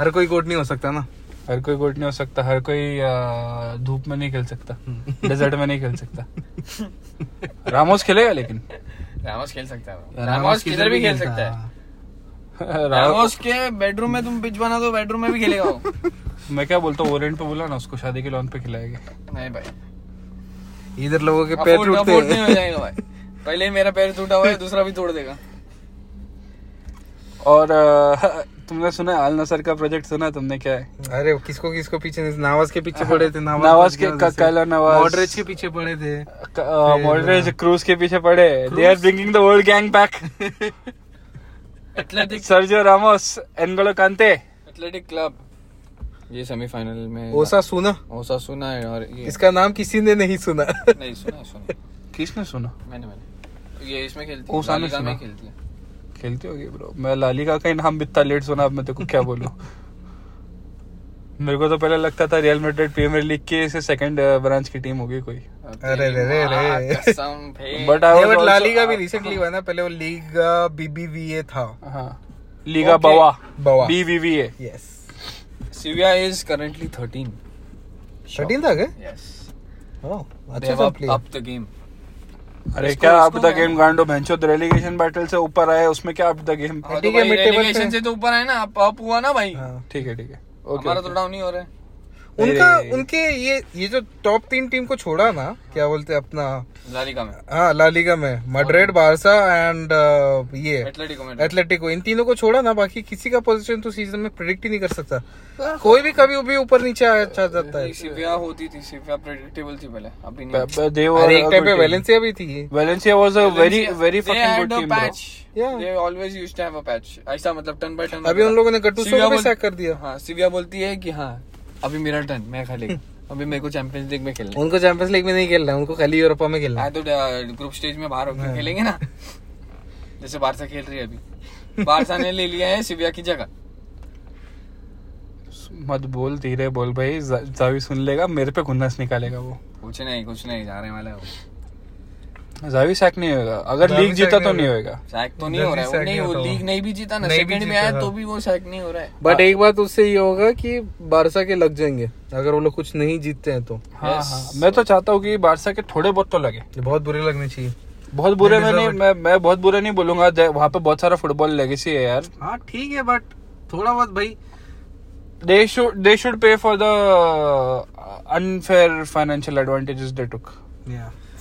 हर कोई गोट नहीं हो सकता ना। हर कोई गोट नहीं हो सकता। हर कोई धूप में नहीं खेल सकता। डेजर्ट में नहीं खेल सकता। रामोस खेलेगा लेकिन? रामोस खेल सकता है। रामोस किधर भी खेल सकता है। *laughs* रामोस के बेडरूम में तुम पिच बना दो बेडरूम में भी खेलेगा वो। *laughs* मैं क्या बोलता हूँ ओरेंट पे बोला ना उसको शादी के लॉन पे खिलाएँगे। नहीं भाई। इधर लोगों के पैर टूटते हो। हैं जाएगा भाई। पहले ही मेरा पैर टूटा हुआ है दूसरा भी तोड़ देगा। और *laughs* तुमने सुना आल नसर का प्रोजेक्ट सुना तुमने क्या है? अरे किसको किसको पीछे नावाज *laughs* के पीछे पड़े थे नवाज़ के- क- काइला नवाज़। मॉडरेज के पीछे पड़े थे। मॉडरेज क्रूज के पीछे पड़े। They are bringing the world gang back Athletic Sergio Ramos N'Golo Kante Athletic Club ये सेमीफाइनल में ओसा सुना ओसा सुना है और ये इसका नाम किसी ने नहीं सुना। नहीं सुना सुना। किसने सुना? मैंने मैंने। ये इसमें खेलती है में खेलती है। खेलती होगी ब्रो मैं लालिगा का नाम इतना लेट सुना अब मैं तेरे को क्या बोलूँ? मेरे को तो पहले लगता था रियल मैड्रिड प्रीमियर लीग के से सेकंड ब्रांच की टीम होगी कोई। अरे रे रे रे। But I but La Liga भी रिसेंटली हुआ ना पहले वो लीग बीबीवीए था। हाँ। Liga Okay. बवा बवा BBVA yes Sevilla is currently 13 13 तक है yes ओह अच्छा प्लेयर up the game अरे इसको- क्या आप द गेम गांडो भेंचो रेलीगेशन बैटल से ऊपर आए उसमें क्या आप द गेम ठीक है, से तो ऊपर आए ना आप अप हुआ ना भाई। हाँ ठीक है ठीक है। ओके हमारा तो डाउन ही हो रहा है। उनका उनके ये ये जो टॉप तीन टीम को छोड़ा ना क्या बोलते हैं अपना? लालिगा में। हाँ लालिगा में। मड्रिड बारसा एंड ये एथलेटिको इन तीनों को छोड़ा ना बाकी किसी का पोजीशन तो सीज़न में प्रिडिक्ट ही नहीं कर सकता। कोई भी कभी भी ऊपर नीचे आ जा जाता है। सिविया होती थी सिविया प्रेडिक्टेबल थी पहले अभी नहीं। एक टाइम पे. वेलेंसिया भी थी. Yeah. They always used to have a patch. ऐसा मतलब टर्न बाय टर्न अभी उन लोगों ने गट्टूसो को भी सैक कर दिया। हाँ सिविया बोलती है कि हाँ अभी मेरा टर्न मैं खाली *laughs* अभी मेरे को चैंपियंस लीग में खेलना उनको चैंपियंस लीग में नहीं खेलना है उनको खाली यूरोपा में खेलना है। है हाँ, तो ग्रुप स्टेज में बाहर होकर खेलेंगे ना। *laughs* जैसे बारसा खेल रही है अभी। बारसा ने ले लिया है सिविया की जगह। मत बोल धीरे बोल भाई जावी सुन लेगा मेरे पे खुन्नस निकालेगा वो। कुछ नहीं कुछ नहीं जाने वाला है वो जावी सैक नहीं होगा अगर लीग जीता तो नहीं होगा। सैक तो नहीं हो रहा है। नहीं वो लीग नहीं भी जीता ना सेकंड में आया। तो भी वो सैक नहीं हो रहा है। बट एक बात उससे ये होगा कि बारसा के लग जाएँगे अगर वो लोग कुछ नहीं जीतते हैं तो। हाँ हाँ। मैं तो चाहता हूँ कि बारसा के थोड़े बहुत तो लगे। बहुत बुरे लगने चाहिए। बहुत बुरे में नहीं मैं मैं बहुत बुरे नहीं बोलूँगा। वहाँ पे बहुत सारा फुटबॉल लेगेसी है यार। हाँ ठीक है बट थोड़ा बहुत भाई। They should they should pay for the unfair financial advantages they took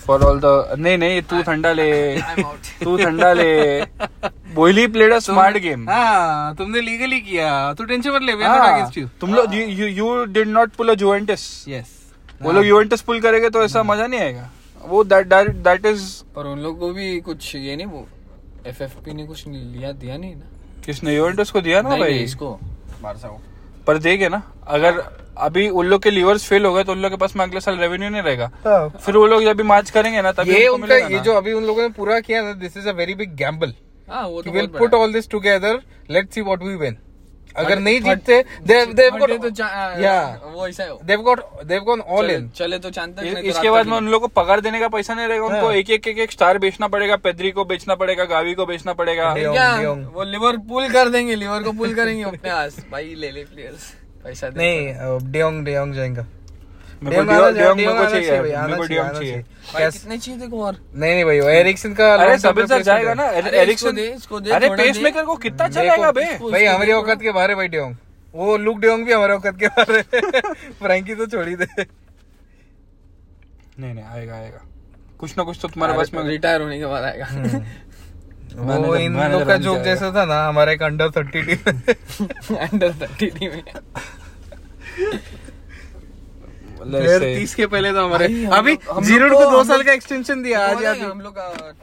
for all the नहीं नहीं तू ठंडा ले। *laughs* तू ठंडा ले। Boehly played a smart game हाँ तुमने लीगली किया। तू टेंशन मत ले हाँ, तुम लोग you you did not pull a Juventus yes वो लोग युवेंटस पुल करेंगे तो ऐसा मज़ा नहीं आएगा। वो दैट दैट इज़ पर उन लोग को भी कुछ ये नहीं वो एफएफपी ने कुछ लिया दिया नहीं ना। किसने युवेंटस को दिया ना भाई? इसको। बारसा को। पर देखे ना अगर अभी उन लोग के लीवर्स फेल हो गए तो उन लोग के पास में अगले साल रेवेन्यू नहीं रहेगा। फिर वो लोग जब भी मार्च करेंगे ना तभी ये उनका ये जो अभी उन लोगों ने पूरा किया ना this is a very big gamble हाँ तो will put all this together let's see what we win अगर नहीं जीतते तो वो ऐसा चले- तो चाँद तक इसके बाद में उन लोग को पगार देने का पैसा नहीं रहेगा उनको हाँ। एक एक एक एक स्टार बेचना पड़ेगा पेद्री को बेचना पड़ेगा गावी को बेचना पड़ेगा। वो लिवर पुल कर देंगे लिवर को पुल करेंगे अपने पास भाई ले ले प्लेयर्स पैसा नहीं डेंग डेंग जाएगा। मेरे को De Jong आना डियोंग मेरे को चाहिए मेरे को डियोंग चाहिए, चाहिए। आना भाई Yes. कितने चाहिए देखो और? नहीं नहीं भाई एरिक्सन का अरे सर जाएगा ना एरिक्सन इसको दे, अरे पेस मेकर को कितना चलेगा बे? भाई इसको हमारी औकात के बाहर है भाई डेयोंग वो लुक डेयोंग भी हमारे औकात के बाहर है फ्रैंकी तो छोड़ ही दे। नहीं नहीं आएगा आएगा। कुछ ना कुछ तो तुम्हारे पास में रिटायर होने के बाद आएगा। *laughs* वो इन लोग का जोक जैसा था ना हमारे एक under thirty team under thirty team तीस के पहले तो हमारे अभी ज़ीरो को दो साल का एक्सटेंशन दिया आज हम लोग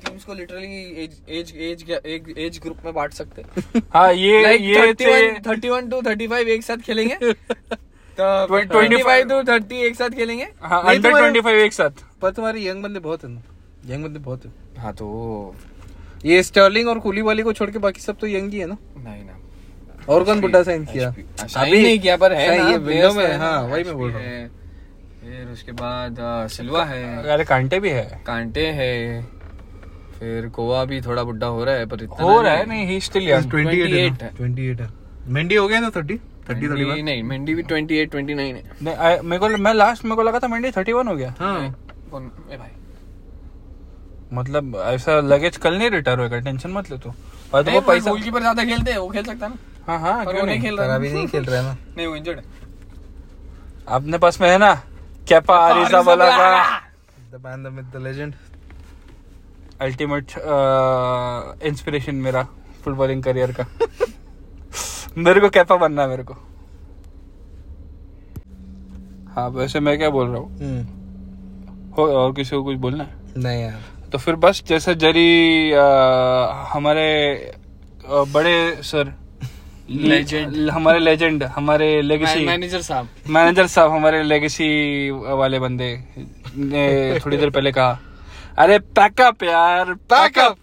टीम्स को लिटरली एज एज एज एक एज ग्रुप में बांट सकते *laughs* हाँ। ये ये thirty one two thirty five एक साथ खेलेंगे। *laughs* तो ट्वेंटी फाइव टू थर्टी एक साथ खेलेंगे। हाँ अंडर ट्वेंटी फाइव एक साथ। पर तुम्हारे यंग बंदे बहुत है। ना यंग बंदे बहुत है। हाँ तो ये स्टर्लिंग और कुली वाली को छोड़ के बाकी सब तो यंग ही है ना? नहीं ना। और कौन बुड्ढा साइन किया? साइन नहीं किया पर है ना ये विंडो में हाँ वही मैं बोल रहा है। फिर उसके बाद सिल्वा है। अरे कांटे भी है। कांटे है। फिर कोवा भी थोड़ा बुड्ढा हो रहा है पर इतना हो रहा है नहीं। ही स्टिल यंग 28 है 28 है। मेंडी हो गया ना 30 30 मेंडी 31 नहीं मेंडी भी 28 29 है। नहीं, मेरे को मैं लास्ट मेरे को लगा था मंडी थर्टी वन हो गया। हाँ। कौन? ए भाई। मतलब ऐसा लगेज कल नहीं रिटायर होएगा टेंशन मत ले तू। और तो वो पैसा गोलकीपर ज़्यादा खेलते हैं वो खेल सकता है ना। हाँ हाँ क्यों नहीं नहीं? खेल रहा अभी नहीं खेल रहा है ना। *laughs* नहीं वो इंजर्ड है। अपने पास में है ना? वाला का the man the myth the legend ultimate inspiration मेरा फुटबॉलिंग करियर का। मेरे को कैपा बनना है मेरे को। हाँ वैसे मैं क्या बोल रहा हूँ? हो और किसी को कुछ बोलना है? हम्म। नहीं यार। तो फिर बस जैसे जरी अ, हमारे अ, बड़े सर हमारे लेजेंड हमारे लेगेसी मैनेजर साहब. मैनेजर साहब हमारे लेगेसी वाले बंदे ने थोड़ी देर पहले कहा अरे पैकअप यार पैकअप